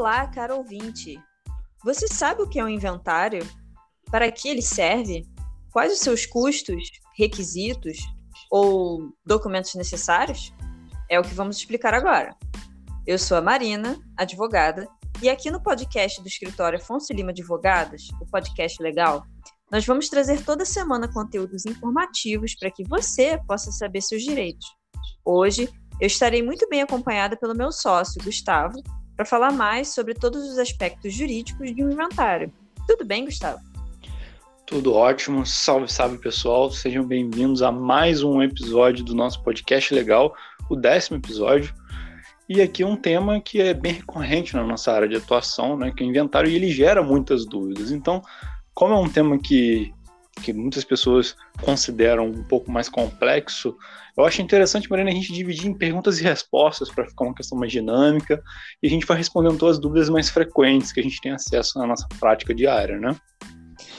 Olá, caro ouvinte. Você sabe o que é um inventário? Para que ele serve? Quais os seus custos, requisitos ou documentos necessários? É o que vamos explicar agora. Eu sou a Marina, advogada, e aqui no podcast do escritório Afonso Lima Advogados, o podcast legal, nós vamos trazer toda semana conteúdos informativos para que você possa saber seus direitos. Hoje, eu estarei muito bem acompanhada pelo meu sócio, Gustavo, para falar mais sobre todos os aspectos jurídicos de um inventário. Tudo bem, Gustavo? Tudo ótimo. Salve, salve, pessoal. Sejam bem-vindos a mais um episódio do nosso podcast legal, o décimo episódio. E aqui um tema que é bem recorrente na nossa área de atuação, né, que é o inventário, e ele gera muitas dúvidas. Então, como é um tema que, que muitas pessoas consideram um pouco mais complexo, eu acho interessante, Marina, a gente dividir em perguntas e respostas para ficar uma questão mais dinâmica e a gente vai respondendo todas as dúvidas mais frequentes que a gente tem acesso na nossa prática diária, né?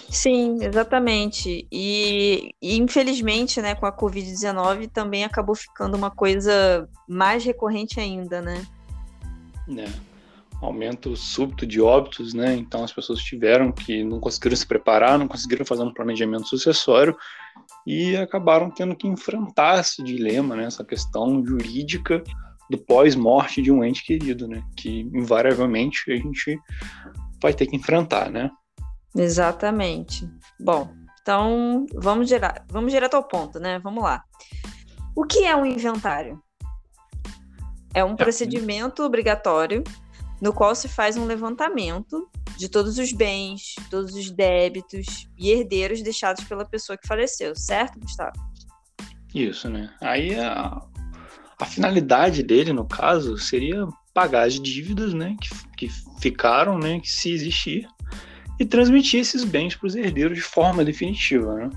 Sim, exatamente. E, e, infelizmente, né, com a Covid-19 também acabou ficando uma coisa mais recorrente ainda, né? É. Aumento súbito de óbitos, né? Então as pessoas tiveram que não conseguiram se preparar, não conseguiram fazer um planejamento sucessório e acabaram tendo que enfrentar esse dilema, né? Essa questão jurídica do pós-morte de um ente querido, né? Que invariavelmente a gente vai ter que enfrentar, né? Exatamente. Bom, então vamos direto, vamos direto ao ponto, né? Vamos lá. O que é um inventário? É um é. procedimento obrigatório no qual se faz um levantamento de todos os bens, todos os débitos e herdeiros deixados pela pessoa que faleceu, certo, Gustavo? Isso, né? Aí a, a finalidade dele, no caso, seria pagar as dívidas, né, que, que ficaram, né, que se existir, e transmitir esses bens para os herdeiros de forma definitiva, né?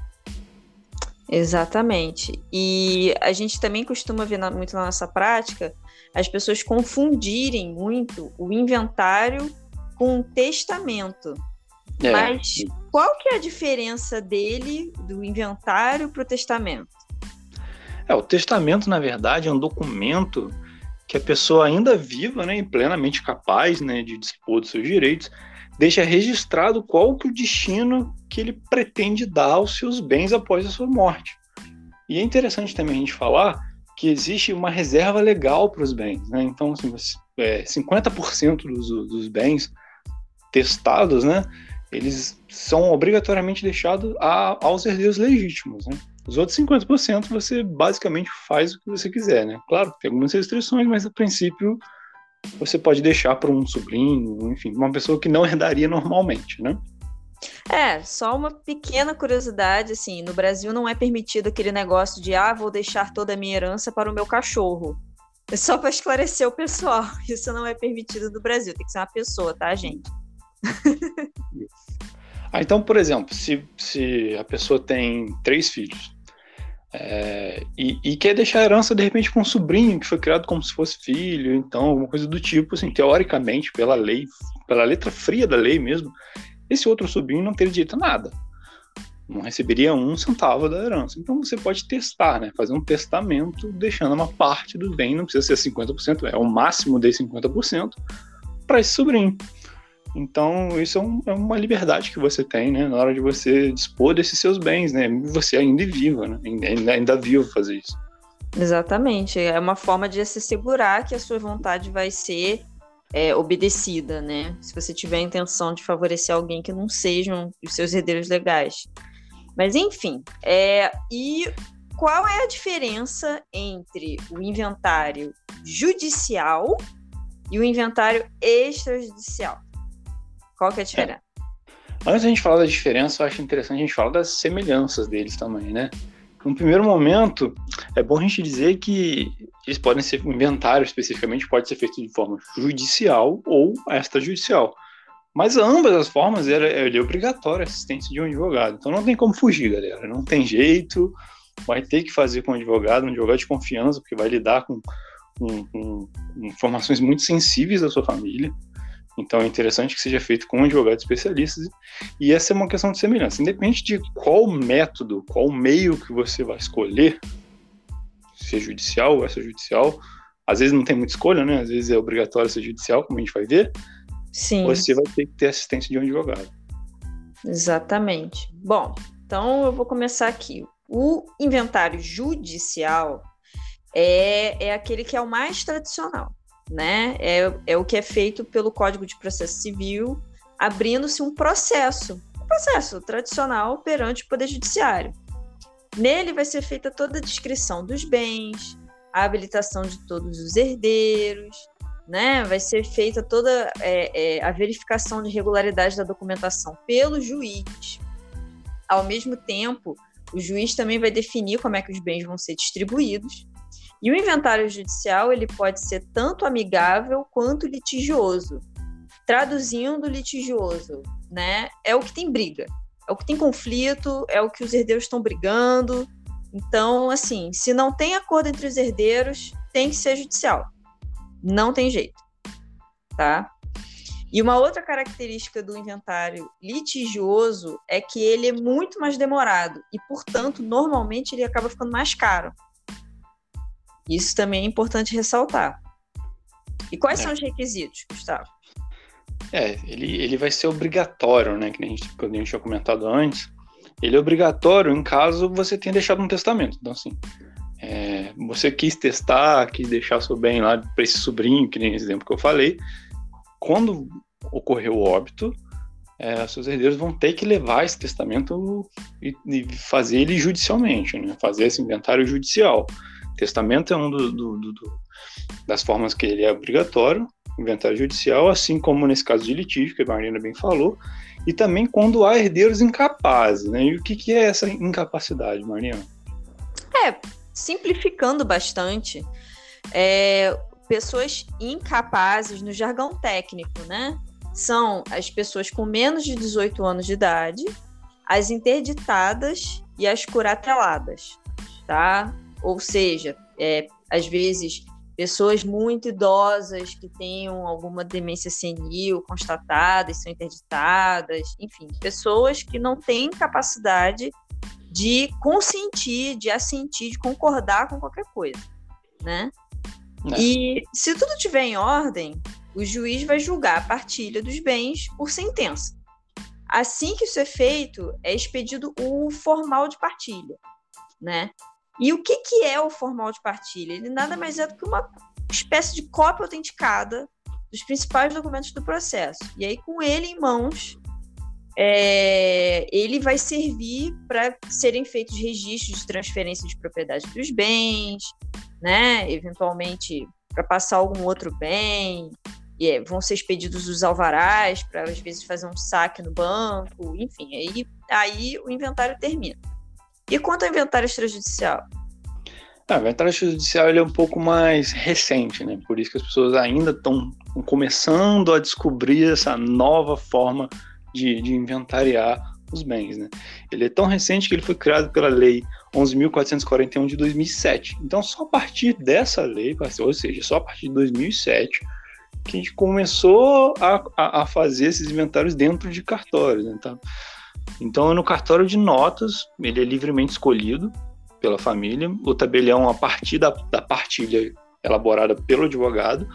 Exatamente. E a gente também costuma ver na, muito na nossa prática as pessoas confundirem muito o inventário com o testamento. É. Mas qual que é a diferença dele, do inventário, para o testamento? É, o testamento, na verdade, é um documento que a pessoa ainda viva né, e plenamente capaz né, de dispor dos seus direitos, deixa registrado qual que é o destino que ele pretende dar aos seus bens após a sua morte. E é interessante também a gente falar que existe uma reserva legal para os bens. Né? Então, assim, é, 50% dos, dos bens testados, né, eles são obrigatoriamente deixados a, aos herdeiros legítimos. Né? Os outros 50% você basicamente faz o que você quiser. Né? Claro, tem algumas restrições, mas a princípio você pode deixar para um sobrinho, enfim, uma pessoa que não herdaria normalmente, né? É, só uma pequena curiosidade, assim, no Brasil não é permitido aquele negócio de, ah, vou deixar toda a minha herança para o meu cachorro. É só para esclarecer o pessoal, isso não é permitido no Brasil, tem que ser uma pessoa, tá, gente? ah, então, por exemplo, se, se a pessoa tem três filhos, é, e, e, quer deixar a herança de repente com um sobrinho que foi criado como se fosse filho, então alguma coisa do tipo, assim, teoricamente, pela lei, pela letra fria da lei mesmo, esse outro sobrinho não teria direito a nada, não receberia um centavo da herança. Então você pode testar, né, fazer um testamento deixando uma parte do bem, não precisa ser 50%, é o máximo de 50% para esse sobrinho. Então, isso é, um, é, uma liberdade que você tem, né? Na hora de você dispor desses seus bens, né? Você ainda é viva, né? Ainda, ainda vivo fazer isso. Exatamente. É uma forma de se segurar que a sua vontade vai ser é, obedecida, né? Se você tiver a intenção de favorecer alguém que não sejam os seus herdeiros legais. Mas, enfim. É, e qual é a diferença entre o inventário judicial e o inventário extrajudicial? Qual que é a diferença? É. Antes da gente falar da diferença, eu acho interessante a gente falar das semelhanças deles também, né? No primeiro momento, é bom a gente dizer que eles podem ser, o inventário especificamente pode ser feito de forma judicial ou extrajudicial. Mas ambas as formas ele é obrigatória a assistência de um advogado. Então não tem como fugir, galera. Não tem jeito. Vai ter que fazer com um advogado, um advogado de confiança, porque vai lidar com, com, com informações muito sensíveis da sua família. Então é interessante que seja feito com um advogado especialista e essa é uma questão de semelhança. Independente de qual método, qual meio que você vai escolher, se é judicial ou extrajudicial, às vezes não tem muita escolha, né? Às vezes é obrigatório ser judicial, como a gente vai ver. Sim. você vai ter que ter assistência de um advogado. Exatamente. Bom, então eu vou começar aqui. O inventário judicial é, é aquele que é o mais tradicional, né? É, é o que é feito pelo Código de Processo Civil, abrindo-se um processo, um processo tradicional perante o Poder Judiciário. Nele vai ser feita toda a descrição dos bens, a habilitação de todos os herdeiros, né? Vai ser feita toda é, é, a verificação de regularidade da documentação pelo juiz. Ao mesmo tempo, o juiz também vai definir como é que os bens vão ser distribuídos. E o inventário judicial ele pode ser tanto amigável quanto litigioso. Traduzindo litigioso, né? É o que tem briga, é o que tem conflito, é o que os herdeiros estão brigando. Então, assim, se não tem acordo entre os herdeiros, tem que ser judicial. Não tem jeito, tá? E uma outra característica do inventário litigioso é que ele é muito mais demorado e, portanto, normalmente ele acaba ficando mais caro. Isso também é importante ressaltar. E quais é. são os requisitos, Gustavo? É, ele, ele vai ser obrigatório, né? Que a gente, que a gente tinha comentado antes. Ele é obrigatório em caso você tenha deixado um testamento. Então, assim, é, você quis testar, quis deixar seu bem lá para esse sobrinho, que nem esse exemplo que eu falei. Quando ocorreu o óbito, é, seus herdeiros vão ter que levar esse testamento e, e fazer ele judicialmente, né? fazer esse inventário judicial. Testamento é um do, do, do, das formas que ele é obrigatório, inventário judicial, assim como nesse caso de litígio, que a Marina bem falou, e também quando há herdeiros incapazes. Né? E o que, que é essa incapacidade, Marina? É, simplificando bastante, é, pessoas incapazes no jargão técnico, né? São as pessoas com menos de 18 anos de idade, as interditadas e as curateladas, tá? ou seja, é, às vezes pessoas muito idosas que tenham alguma demência senil constatada e são interditadas, enfim, pessoas que não têm capacidade de consentir, de assentir, de concordar com qualquer coisa, né? É. E se tudo estiver em ordem, o juiz vai julgar a partilha dos bens por sentença. Assim que isso é feito, é expedido o formal de partilha, né? E o que, que é o formal de partilha? Ele nada mais é do que uma espécie de cópia autenticada dos principais documentos do processo. E aí, com ele em mãos, é, ele vai servir para serem feitos registros de transferência de propriedade dos bens, né? Eventualmente para passar algum outro bem. E, é, vão ser expedidos os alvarás para às vezes fazer um saque no banco, enfim, aí, aí o inventário termina. E quanto ao inventário extrajudicial? Ah, o inventário extrajudicial ele é um pouco mais recente, né? Por isso que as pessoas ainda estão começando a descobrir essa nova forma de, de inventariar os bens, né? Ele é tão recente que ele foi criado pela Lei 11.441 de 2007. Então, só a partir dessa lei, ou seja, só a partir de 2007, que a gente começou a, a, a fazer esses inventários dentro de cartórios, né? Tá? Então, no cartório de notas, ele é livremente escolhido pela família. O tabelião, a partir da, da partilha elaborada pelo advogado,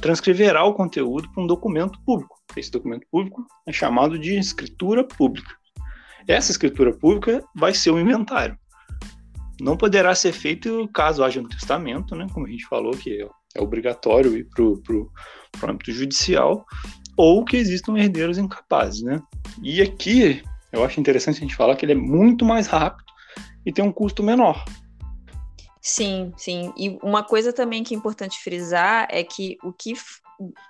transcreverá o conteúdo para um documento público. Esse documento público é chamado de escritura pública. Essa escritura pública vai ser o inventário. Não poderá ser feito caso haja um testamento, né, como a gente falou, que é, é obrigatório ir para o âmbito judicial, ou que existam herdeiros incapazes. Né? E aqui eu acho interessante a gente falar que ele é muito mais rápido e tem um custo menor. Sim, sim. E uma coisa também que é importante frisar é que o que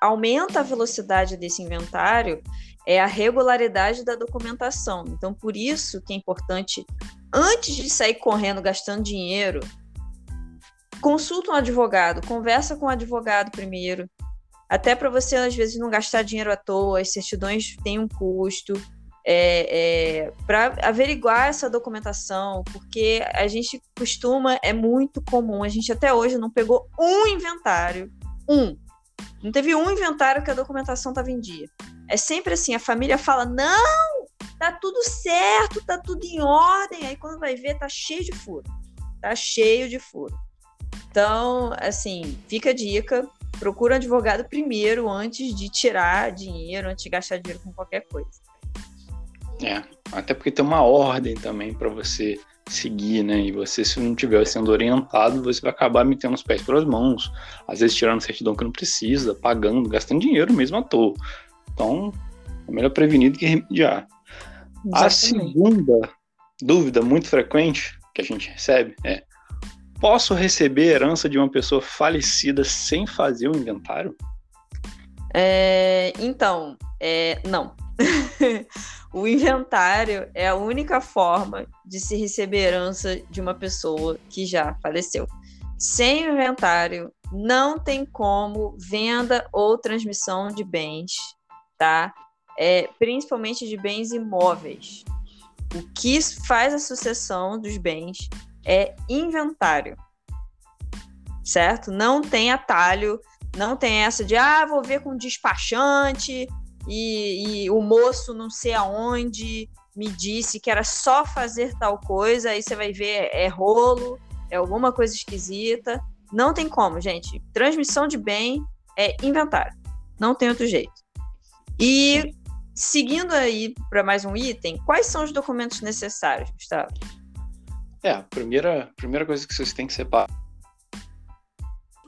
aumenta a velocidade desse inventário é a regularidade da documentação. Então, por isso que é importante, antes de sair correndo gastando dinheiro, consulta um advogado, conversa com o advogado primeiro, até para você às vezes não gastar dinheiro à toa, as certidões têm um custo é, é, para averiguar essa documentação, porque a gente costuma, é muito comum, a gente até hoje não pegou um inventário, um. Não teve um inventário que a documentação estava em dia. É sempre assim, a família fala, não, tá tudo certo, tá tudo em ordem, aí quando vai ver, tá cheio de furo. Tá cheio de furo. Então, assim, fica a dica, Procura um advogado primeiro antes de tirar dinheiro, antes de gastar dinheiro com qualquer coisa. É, até porque tem uma ordem também para você seguir, né? E você, se não estiver sendo orientado, você vai acabar metendo os pés pelas mãos, às vezes tirando certidão que não precisa, pagando, gastando dinheiro mesmo à toa. Então, é melhor prevenir do que remediar. Exatamente. A segunda dúvida muito frequente que a gente recebe é: posso receber herança de uma pessoa falecida sem fazer o inventário? É, então, é, não. o inventário é a única forma de se receber herança de uma pessoa que já faleceu. Sem o inventário, não tem como venda ou transmissão de bens, tá? É, principalmente de bens imóveis. O que faz a sucessão dos bens é inventário, certo? Não tem atalho, não tem essa de, ah, vou ver com despachante, e, e o moço não sei aonde me disse que era só fazer tal coisa, aí você vai ver é rolo, é alguma coisa esquisita. Não tem como, gente. Transmissão de bem é inventário. Não tem outro jeito. E seguindo aí para mais um item, quais são os documentos necessários, Gustavo? É, a primeira, primeira coisa que vocês têm que separar.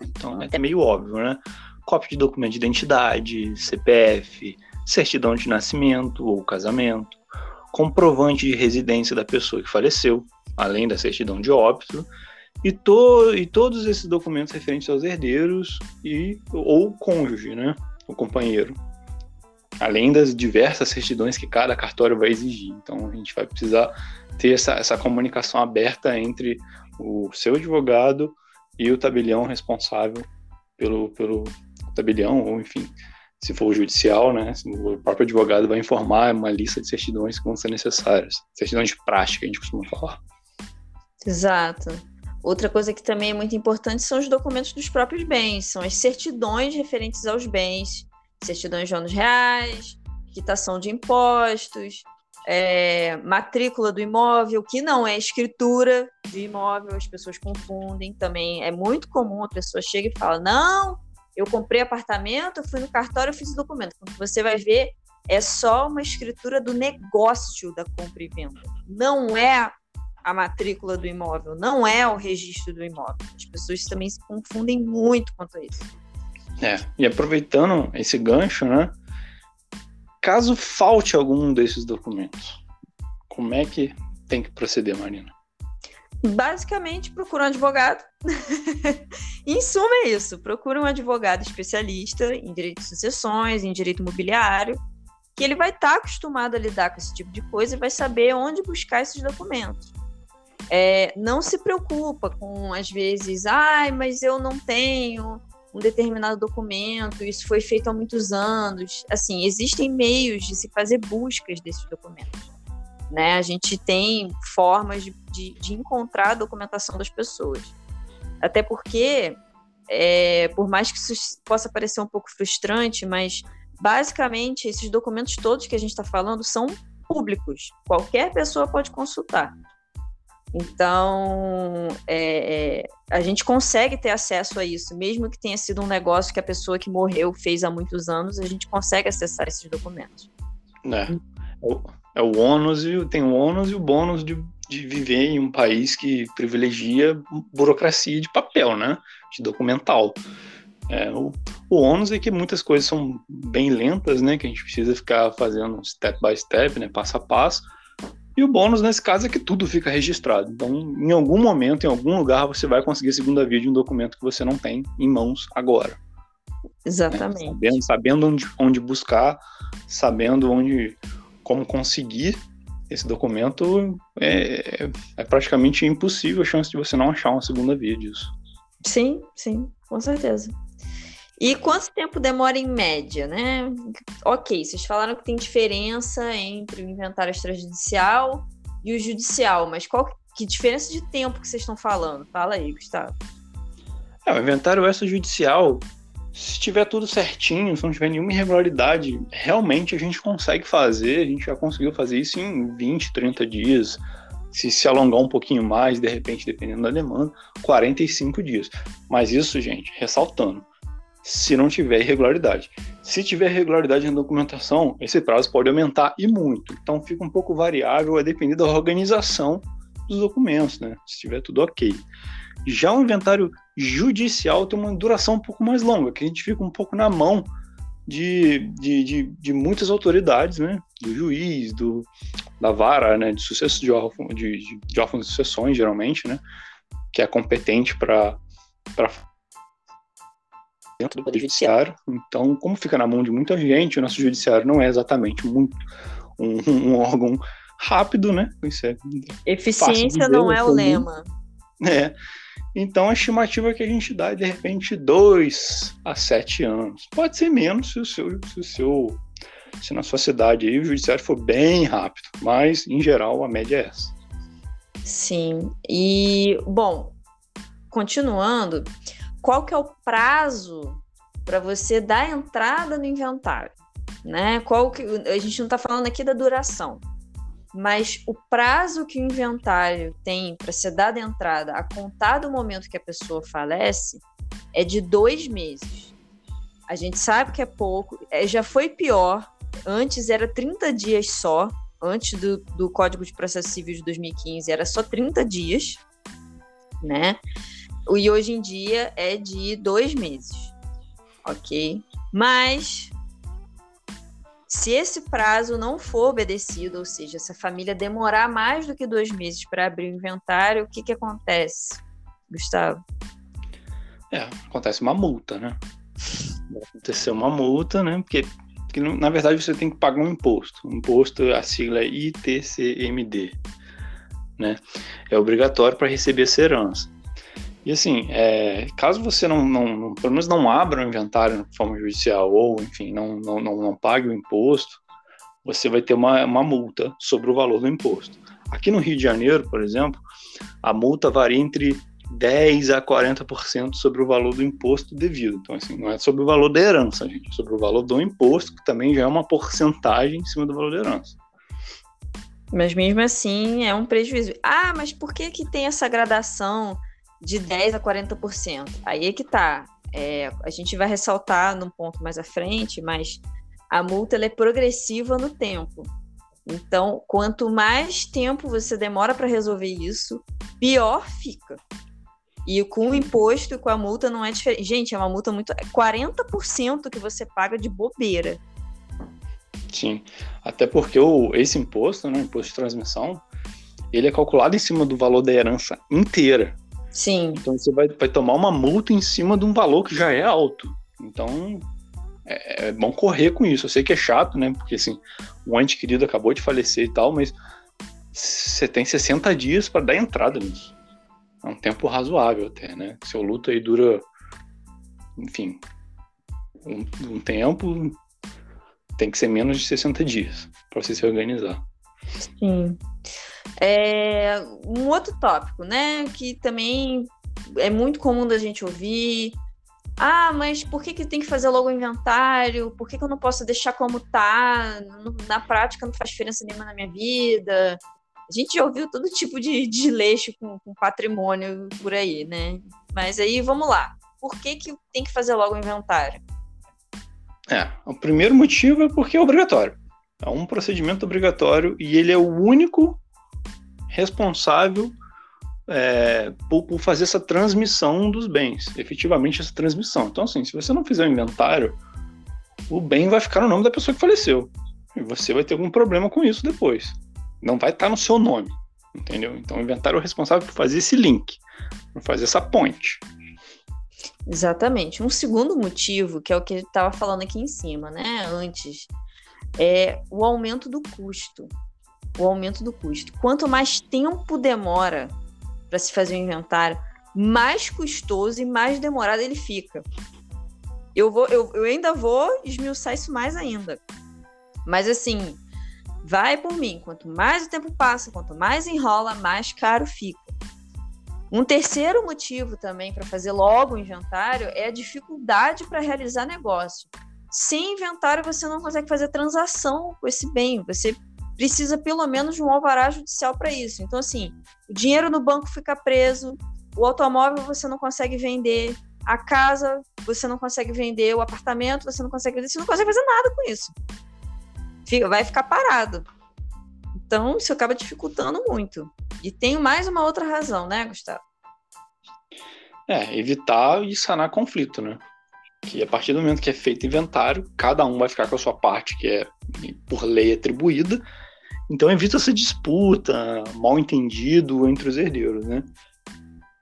Então, é meio óbvio, né? Cópia de documento de identidade, CPF, certidão de nascimento ou casamento, comprovante de residência da pessoa que faleceu, além da certidão de óbito, e, to e todos esses documentos referentes aos herdeiros e ou cônjuge, né, o companheiro, além das diversas certidões que cada cartório vai exigir. Então a gente vai precisar ter essa, essa comunicação aberta entre o seu advogado e o tabelião responsável pelo, pelo, tabelião, ou enfim, se for judicial, né, o próprio advogado vai informar uma lista de certidões que vão ser necessárias, certidões de prática, a gente costuma falar. Exato. Outra coisa que também é muito importante são os documentos dos próprios bens, são as certidões referentes aos bens, certidões de anos reais, quitação de impostos, é, matrícula do imóvel, que não é escritura de imóvel, as pessoas confundem também. É muito comum a pessoa chega e fala: não, eu comprei apartamento, fui no cartório, fiz o documento. Quando você vai ver, é só uma escritura do negócio da compra e venda. Não é a matrícula do imóvel, não é o registro do imóvel. As pessoas também se confundem muito quanto a isso. É, e aproveitando esse gancho, né? Caso falte algum desses documentos, como é que tem que proceder, Marina? Basicamente procura um advogado. em suma é isso, procura um advogado especialista em direito de sucessões, em direito imobiliário, que ele vai estar tá acostumado a lidar com esse tipo de coisa e vai saber onde buscar esses documentos. É, não se preocupa com, às vezes, ai, mas eu não tenho um determinado documento, isso foi feito há muitos anos. Assim, existem meios de se fazer buscas desses documentos. Né? A gente tem formas de, de, de encontrar a documentação das pessoas. Até porque, é, por mais que isso possa parecer um pouco frustrante, mas basicamente esses documentos todos que a gente está falando são públicos. Qualquer pessoa pode consultar. Então, é, é, a gente consegue ter acesso a isso, mesmo que tenha sido um negócio que a pessoa que morreu fez há muitos anos, a gente consegue acessar esses documentos. É. É o ônus e tem o ônus e o bônus de, de viver em um país que privilegia burocracia de papel, né? De documental. É, o, o ônus é que muitas coisas são bem lentas, né? Que a gente precisa ficar fazendo step by step, né? Passo a passo. E o bônus nesse caso é que tudo fica registrado. Então, em algum momento, em algum lugar, você vai conseguir a segunda via de um documento que você não tem em mãos agora. Exatamente. Né? Sabendo, sabendo onde, onde buscar, sabendo onde como conseguir esse documento, é, é praticamente impossível a chance de você não achar uma segunda via disso. Sim, sim, com certeza. E quanto tempo demora em média, né? Ok, vocês falaram que tem diferença entre o inventário extrajudicial e o judicial, mas qual que diferença de tempo que vocês estão falando? Fala aí, Gustavo. É, o inventário extrajudicial se tiver tudo certinho, se não tiver nenhuma irregularidade, realmente a gente consegue fazer, a gente já conseguiu fazer isso em 20, 30 dias. Se se alongar um pouquinho mais, de repente, dependendo da demanda, 45 dias. Mas isso, gente, ressaltando, se não tiver irregularidade. Se tiver irregularidade na documentação, esse prazo pode aumentar e muito. Então fica um pouco variável, a depender da organização dos documentos, né? Se tiver tudo ok. Já o inventário judicial tem uma duração um pouco mais longa, que a gente fica um pouco na mão de, de, de, de muitas autoridades, né? Do juiz, do, da vara, né? De sucesso de órfãos de, de, de órfãos de sucessões, geralmente, né? Que é competente para dentro do Poder Judiciário. Então, como fica na mão de muita gente, o nosso Judiciário não é exatamente muito um, um órgão rápido, né? Isso é Eficiência não é o lema. É. Então, a estimativa que a gente dá é, de repente, dois a sete anos. Pode ser menos se o seu, se, o seu, se na sua cidade aí, o judiciário for bem rápido, mas, em geral, a média é essa. Sim. E, bom, continuando, qual que é o prazo para você dar entrada no inventário, né? Qual que a gente não está falando aqui da duração, mas o prazo que o inventário tem para ser dado entrada a contar do momento que a pessoa falece é de dois meses. A gente sabe que é pouco, é, já foi pior. Antes era 30 dias só, antes do, do Código de Processo Civil de 2015 era só 30 dias, né? E hoje em dia é de dois meses, ok? Mas se esse prazo não for obedecido, ou seja, se a família demorar mais do que dois meses para abrir o inventário, o que, que acontece, Gustavo? É, acontece uma multa, né? Vai acontecer uma multa, né? Porque, porque, na verdade você tem que pagar um imposto. O imposto, a sigla é ITCMD, né? É obrigatório para receber essa herança. E assim, é, caso você não, não, não, pelo menos não abra o inventário de forma judicial, ou enfim, não, não, não, não pague o imposto, você vai ter uma, uma multa sobre o valor do imposto. Aqui no Rio de Janeiro, por exemplo, a multa varia entre 10 a 40% sobre o valor do imposto devido. Então, assim, não é sobre o valor da herança, gente, é sobre o valor do imposto, que também já é uma porcentagem em cima do valor da herança. Mas mesmo assim é um prejuízo. Ah, mas por que, que tem essa gradação? De 10% a 40%. Aí é que tá. É, a gente vai ressaltar num ponto mais à frente, mas a multa é progressiva no tempo. Então, quanto mais tempo você demora para resolver isso, pior fica. E com o imposto e com a multa não é diferente. Gente, é uma multa muito. 40% que você paga de bobeira. Sim. Até porque o, esse imposto, né, imposto de transmissão, ele é calculado em cima do valor da herança inteira. Sim. Então você vai, vai tomar uma multa em cima de um valor que já é alto. Então é, é bom correr com isso. Eu sei que é chato, né? Porque assim, um ente querido acabou de falecer e tal, mas você tem 60 dias para dar entrada nisso. É um tempo razoável até, né? Seu luto aí dura, enfim, um, um tempo, tem que ser menos de 60 dias para você se organizar. Sim. É, um outro tópico, né, que também é muito comum da gente ouvir. Ah, mas por que, que tem que fazer logo o inventário? Por que, que eu não posso deixar como tá? Na prática não faz diferença nenhuma na minha vida. A gente já ouviu todo tipo de, de leixo com, com patrimônio por aí, né? Mas aí vamos lá. Por que, que tem que fazer logo o inventário? É, o primeiro motivo é porque é obrigatório. É um procedimento obrigatório e ele é o único responsável é, por, por, fazer essa transmissão dos bens, efetivamente essa transmissão. Então, assim, se você não fizer o inventário, o bem vai ficar no nome da pessoa que faleceu. E você vai ter algum problema com isso depois. Não vai estar no seu nome, entendeu? Então, o inventário é o responsável por fazer esse link, por fazer essa ponte. Exatamente. Um segundo motivo, que é o que estava falando aqui em cima, né, antes, é o aumento do custo o aumento do custo. Quanto mais tempo demora para se fazer o inventário, mais custoso e mais demorado ele fica. Eu, vou, eu, eu ainda vou esmiuçar isso mais ainda. Mas assim, vai por mim. Quanto mais o tempo passa, quanto mais enrola, mais caro fica. Um terceiro motivo também para fazer logo o inventário é a dificuldade para realizar negócio. Sem inventário, você não consegue fazer transação com esse bem. Você precisa pelo menos de um alvará judicial para isso. Então, assim, o dinheiro no banco fica preso, o automóvel você não consegue vender, a casa você não consegue vender, o apartamento você não consegue vender, você não consegue fazer nada com isso. Fica, vai ficar parado. Então, isso acaba dificultando muito. E tem mais uma outra razão, né, Gustavo? É, evitar e sanar conflito, né? Que a partir do momento que é feito inventário, cada um vai ficar com a sua parte, que é por lei atribuída. Então evita essa disputa, mal entendido entre os herdeiros, né?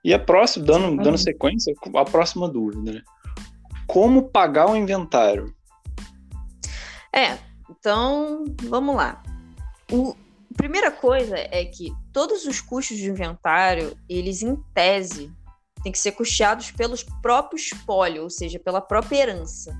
E a próxima, dando, dando sequência, a próxima dúvida, né? Como pagar o inventário? É, então vamos lá. O, a primeira coisa é que todos os custos de inventário, eles em tese, têm que ser custeados pelos próprios espólio, ou seja, pela própria herança.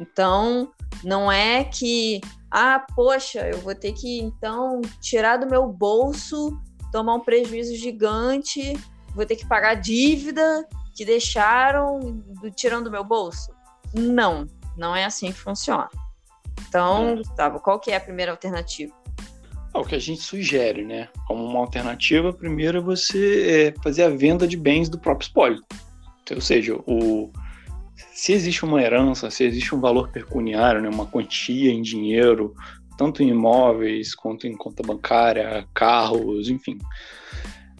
Então, não é que, ah, poxa, eu vou ter que então tirar do meu bolso, tomar um prejuízo gigante, vou ter que pagar a dívida que deixaram do, tirando do meu bolso. Não, não é assim que funciona. Então, Gustavo, qual que é a primeira alternativa? É o que a gente sugere, né? Como uma alternativa, primeiro é você é, fazer a venda de bens do próprio espólio. Ou seja, o, se existe uma herança, se existe um valor pecuniário, né, uma quantia em dinheiro, tanto em imóveis quanto em conta bancária, carros, enfim,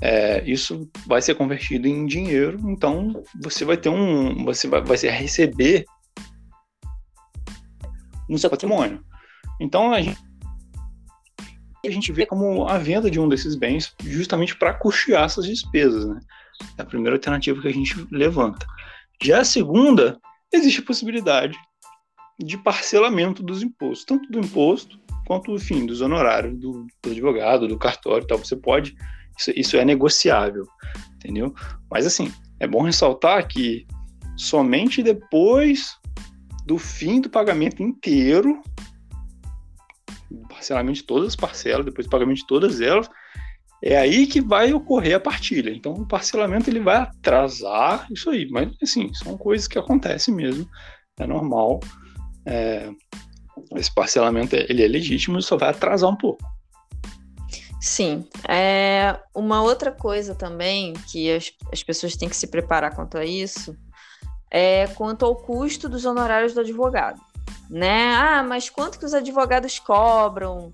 é, isso vai ser convertido em dinheiro, então você vai ter um, você vai, vai receber no seu patrimônio. Então a gente a gente vê como a venda de um desses bens justamente para custear essas despesas, né? É a primeira alternativa que a gente levanta. Já a segunda, existe a possibilidade de parcelamento dos impostos, tanto do imposto quanto, enfim, dos honorários do, do advogado, do cartório e tal. Você pode, isso, isso é negociável, entendeu? Mas, assim, é bom ressaltar que somente depois do fim do pagamento inteiro parcelamento de todas as parcelas, depois pagamento de todas elas, é aí que vai ocorrer a partilha. Então, o parcelamento ele vai atrasar isso aí, mas assim, são coisas que acontecem mesmo, é normal. É, esse parcelamento ele é legítimo, só vai atrasar um pouco. Sim. É, uma outra coisa também que as, as pessoas têm que se preparar quanto a isso é quanto ao custo dos honorários do advogado né? Ah, mas quanto que os advogados cobram?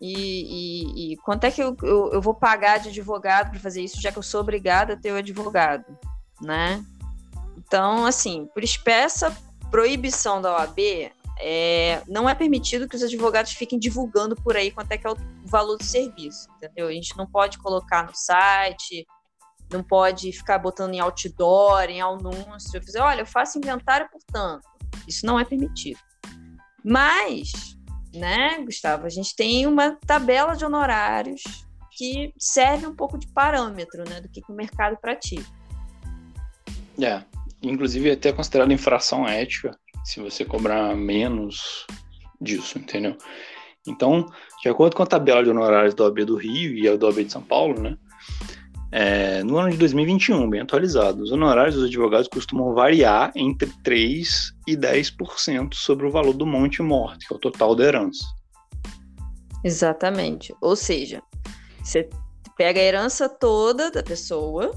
E, e, e quanto é que eu, eu, eu, vou pagar de advogado para fazer isso, já que eu sou obrigada a ter o advogado, né? Então, assim, por espessa proibição da OAB, é, não é permitido que os advogados fiquem divulgando por aí quanto é que é o valor do serviço, entendeu? A gente não pode colocar no site, não pode ficar botando em outdoor, em anúncio, dizer, olha, eu faço inventário por tanto. Isso não é permitido. Mas, né, Gustavo, a gente tem uma tabela de honorários que serve um pouco de parâmetro, né, do que, que o mercado pratica. É, inclusive até considerado infração ética se você cobrar menos disso, entendeu? Então, de acordo com a tabela de honorários do OAB do Rio e a do OAB de São Paulo, né, é, no ano de 2021, bem atualizado, os honorários dos advogados costumam variar entre 3% e 10% sobre o valor do monte morte, que é o total da herança. Exatamente. Ou seja, você pega a herança toda da pessoa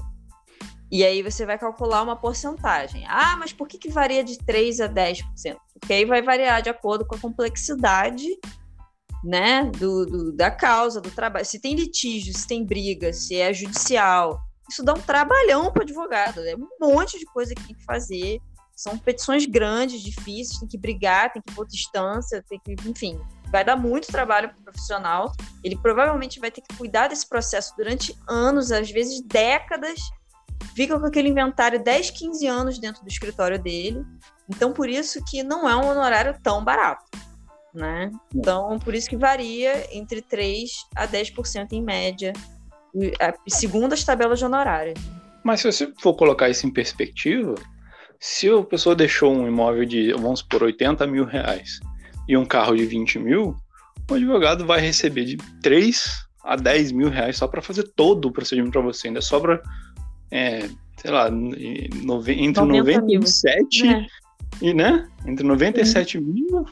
e aí você vai calcular uma porcentagem. Ah, mas por que, que varia de 3% a 10%? Porque aí vai variar de acordo com a complexidade né, do, do, da causa, do trabalho. Se tem litígio, se tem briga, se é judicial, isso dá um trabalhão para o advogado. É um monte de coisa que tem que fazer. São petições grandes, difíceis, tem que brigar, tem que ir para distância, tem que, enfim, vai dar muito trabalho para o profissional. Ele provavelmente vai ter que cuidar desse processo durante anos, às vezes décadas. Fica com aquele inventário 10, 15 anos dentro do escritório dele. Então, por isso que não é um honorário tão barato né? Então, por isso que varia entre 3 a 10% em média, segundo as tabelas de honorário. Mas se você for colocar isso em perspectiva, se a pessoa deixou um imóvel de, vamos supor, 80 mil reais e um carro de 20 mil, o advogado vai receber de 3 a 10 mil reais só para fazer todo o procedimento para você. Ainda sobra, é, sei lá, nove, entre 97 mil. e, né? Entre 97 Sim. mil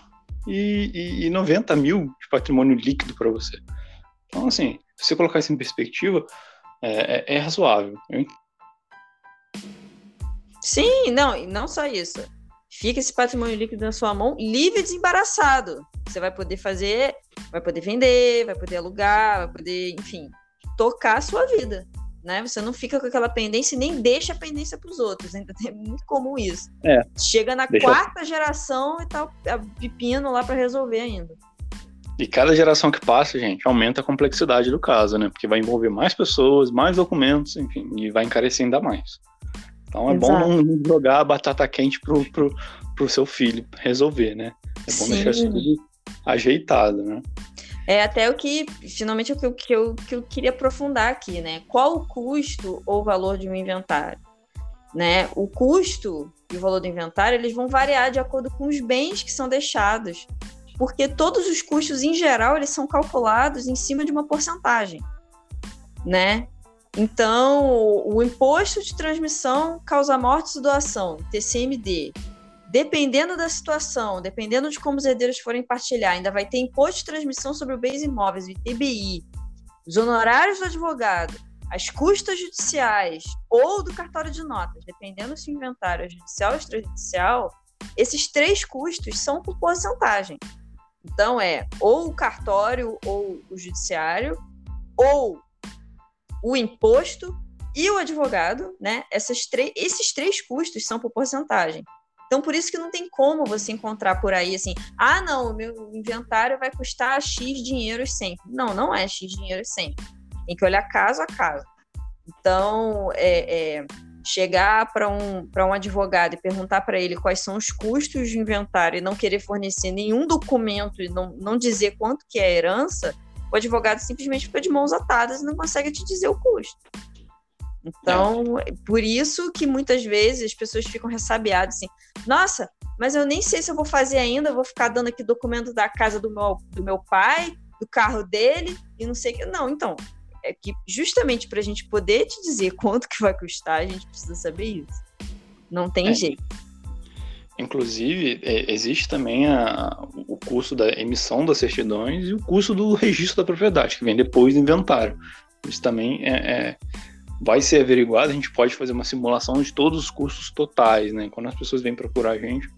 e, e, e 90 mil de patrimônio líquido para você. Então, assim, se você colocar isso em perspectiva, é, é, é razoável. Sim, não, e não só isso. Fica esse patrimônio líquido na sua mão, livre e desembaraçado. Você vai poder fazer, vai poder vender, vai poder alugar, vai poder, enfim, tocar a sua vida. Né? Você não fica com aquela pendência e nem deixa a pendência para os outros. Ainda é muito comum isso. É, Chega na deixa... quarta geração e tá pepino lá para resolver ainda. E cada geração que passa, gente, aumenta a complexidade do caso, né? Porque vai envolver mais pessoas, mais documentos, enfim, e vai encarecer ainda mais. Então é Exato. bom não jogar a batata quente pro, pro, pro seu filho resolver, né? É bom Sim. deixar isso tudo ajeitado, né? É até o que, finalmente, o que eu, que, eu, que eu queria aprofundar aqui, né? Qual o custo ou valor de um inventário? Né? O custo e o valor do inventário, eles vão variar de acordo com os bens que são deixados porque todos os custos, em geral, eles são calculados em cima de uma porcentagem, né? Então, o imposto de transmissão causa mortes e doação, TCMD. Dependendo da situação, dependendo de como os herdeiros forem partilhar, ainda vai ter imposto de transmissão sobre bens imóveis, o ITBI, os honorários do advogado, as custas judiciais ou do cartório de notas, dependendo se o inventário é judicial ou extrajudicial, esses três custos são por porcentagem. Então é ou o cartório ou o judiciário, ou o imposto e o advogado, né? Essas esses três custos são por porcentagem. Então, por isso que não tem como você encontrar por aí assim, ah, não, o meu inventário vai custar X dinheiro sempre. Não, não é X dinheiro sempre. Tem que olhar caso a caso. Então, é, é chegar para um, um advogado e perguntar para ele quais são os custos de inventário e não querer fornecer nenhum documento e não, não dizer quanto que é a herança, o advogado simplesmente fica de mãos atadas e não consegue te dizer o custo. Então, é. por isso que muitas vezes as pessoas ficam ressabiadas assim, nossa, mas eu nem sei se eu vou fazer ainda, vou ficar dando aqui documento da casa do meu, do meu pai, do carro dele, e não sei o que. Não, então, é que justamente para a gente poder te dizer quanto que vai custar, a gente precisa saber isso. Não tem é. jeito. Inclusive, é, existe também a, o custo da emissão das certidões e o custo do registro da propriedade, que vem depois do inventário. Isso também é, é, vai ser averiguado, a gente pode fazer uma simulação de todos os custos totais, né? Quando as pessoas vêm procurar a gente,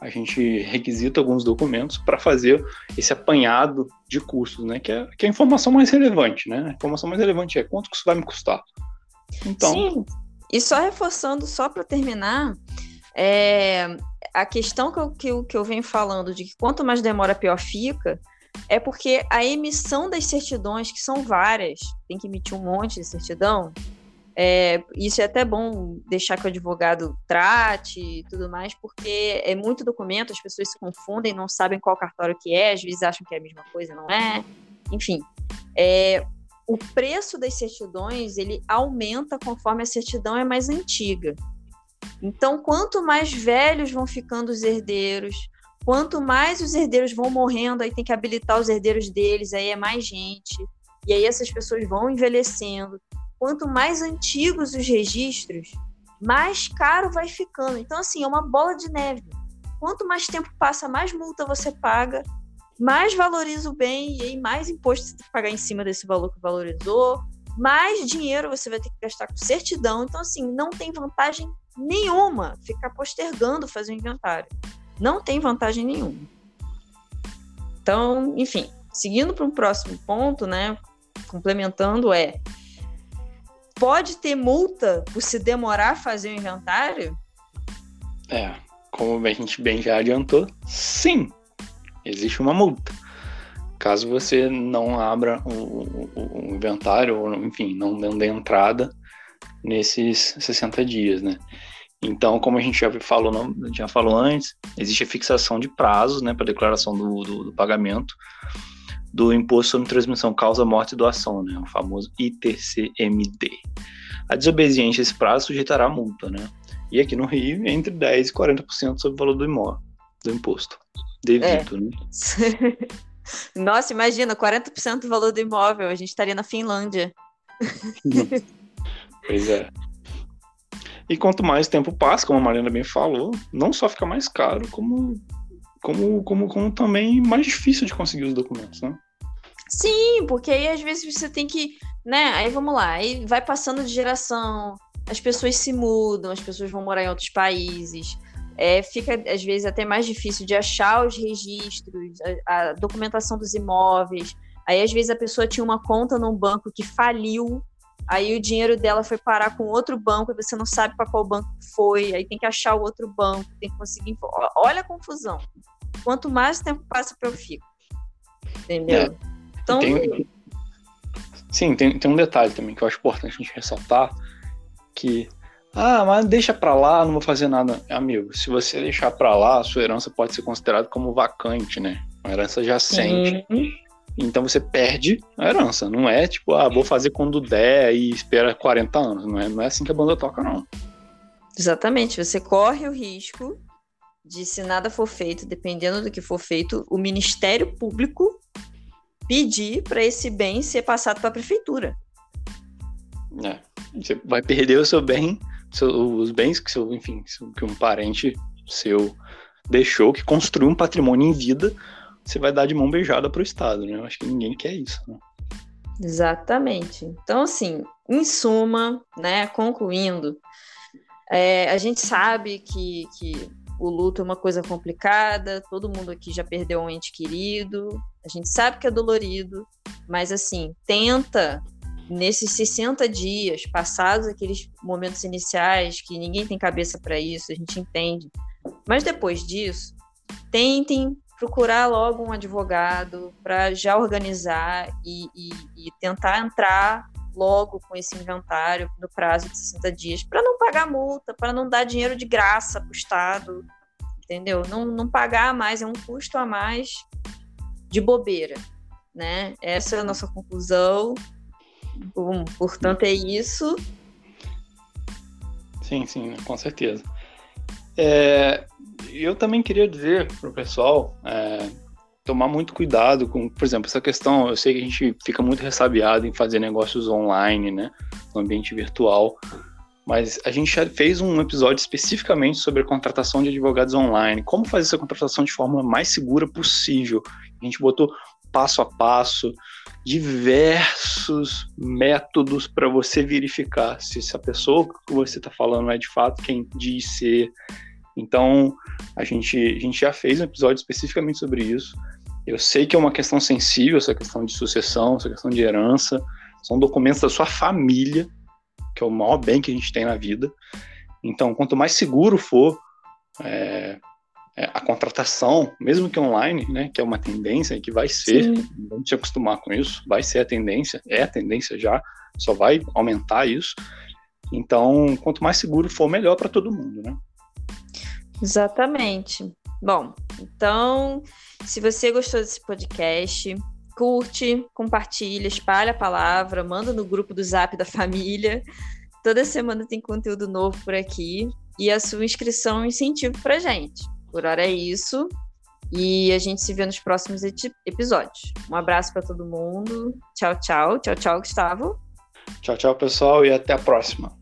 a gente requisita alguns documentos para fazer esse apanhado de custos, né? Que é, que é a informação mais relevante, né? A informação mais relevante é quanto que isso vai me custar. Então. Sim. E só reforçando, só para terminar, é, a questão que eu, que, eu, que eu venho falando de que quanto mais demora, pior fica, é porque a emissão das certidões, que são várias, tem que emitir um monte de certidão, é, isso é até bom deixar que o advogado trate e tudo mais, porque é muito documento, as pessoas se confundem, não sabem qual cartório que é, às vezes acham que é a mesma coisa, não é. Enfim, é, o preço das certidões ele aumenta conforme a certidão é mais antiga. Então, quanto mais velhos vão ficando os herdeiros, quanto mais os herdeiros vão morrendo, aí tem que habilitar os herdeiros deles, aí é mais gente, e aí essas pessoas vão envelhecendo quanto mais antigos os registros, mais caro vai ficando. Então, assim, é uma bola de neve. Quanto mais tempo passa, mais multa você paga, mais valoriza o bem, e aí mais imposto você tem que pagar em cima desse valor que valorizou, mais dinheiro você vai ter que gastar com certidão. Então, assim, não tem vantagem nenhuma ficar postergando fazer o inventário. Não tem vantagem nenhuma. Então, enfim, seguindo para um próximo ponto, né? Complementando, é pode ter multa por se demorar a fazer o inventário? É, como a gente bem já adiantou, sim, existe uma multa. Caso você não abra o, o, o inventário, ou enfim, não dê entrada nesses 60 dias, né? Então, como a gente já falou, já falou antes, existe a fixação de prazos né, para declaração do, do, do pagamento do Imposto sobre Transmissão Causa Morte e Doação, né, o famoso ITCMD. A desobediência a esse prazo sujeitará a multa, né? E aqui no Rio, entre 10% e 40% sobre o valor do imóvel, do imposto devido, é. né? Nossa, imagina, 40% do valor do imóvel, a gente estaria na Finlândia. pois é. E quanto mais tempo passa, como a Mariana bem falou, não só fica mais caro, como como, como, como também mais difícil de conseguir os documentos, né? Sim, porque aí às vezes você tem que, né? Aí vamos lá, aí vai passando de geração, as pessoas se mudam, as pessoas vão morar em outros países. É, fica, às vezes, até mais difícil de achar os registros, a, a documentação dos imóveis. Aí, às vezes, a pessoa tinha uma conta num banco que faliu, aí o dinheiro dela foi parar com outro banco, e você não sabe para qual banco foi, aí tem que achar o outro banco, tem que conseguir. Olha a confusão. Quanto mais tempo passa, eu fico. Entendeu? É. Então. Tem, sim, tem, tem um detalhe também que eu acho importante a gente ressaltar: que. Ah, mas deixa pra lá, não vou fazer nada. Amigo, se você deixar pra lá, a sua herança pode ser considerada como vacante, né? Uma herança jacente. Uhum. Então você perde a herança. Não é tipo, ah, vou fazer quando der e espera 40 anos. Não é, não é assim que a banda toca, não. Exatamente. Você corre o risco de, se nada for feito, dependendo do que for feito, o Ministério Público pedir para esse bem ser passado para a prefeitura. É. Você vai perder o seu bem, seu, os bens que seu, enfim, que um parente seu deixou, que construiu um patrimônio em vida você vai dar de mão beijada para o Estado, né? Eu acho que ninguém quer isso. Né? Exatamente. Então, assim, em suma, né, concluindo, é, a gente sabe que, que o luto é uma coisa complicada, todo mundo aqui já perdeu um ente querido, a gente sabe que é dolorido, mas assim, tenta nesses 60 dias, passados aqueles momentos iniciais que ninguém tem cabeça para isso, a gente entende. Mas depois disso, tentem procurar logo um advogado para já organizar e, e, e, tentar entrar logo com esse inventário no prazo de 60 dias, para não pagar multa, para não dar dinheiro de graça para o Estado, entendeu? Não, não pagar mais, é um custo a mais de bobeira, né? Essa é a nossa conclusão. Bom, portanto, é isso. Sim, sim, com certeza. É, eu também queria dizer para o pessoal é, tomar muito cuidado com, por exemplo, essa questão. Eu sei que a gente fica muito ressabiado em fazer negócios online, né, no ambiente virtual, mas a gente já fez um episódio especificamente sobre a contratação de advogados online, como fazer essa contratação de forma mais segura possível. A gente botou passo a passo diversos métodos para você verificar se essa pessoa que você está falando é de fato quem diz ser então, a gente, a gente já fez um episódio especificamente sobre isso. Eu sei que é uma questão sensível, essa questão de sucessão, essa questão de herança. São documentos da sua família, que é o maior bem que a gente tem na vida. Então, quanto mais seguro for é, é, a contratação, mesmo que online, né, que é uma tendência que vai ser, Sim. vamos se acostumar com isso, vai ser a tendência, é a tendência já, só vai aumentar isso. Então, quanto mais seguro for, melhor para todo mundo, né? Exatamente. Bom, então, se você gostou desse podcast, curte, compartilha, espalha a palavra, manda no grupo do Zap da família. Toda semana tem conteúdo novo por aqui e a sua inscrição é um incentivo pra gente. Por hora é isso. E a gente se vê nos próximos episódios. Um abraço para todo mundo. Tchau, tchau. Tchau, tchau, Gustavo. Tchau, tchau, pessoal, e até a próxima.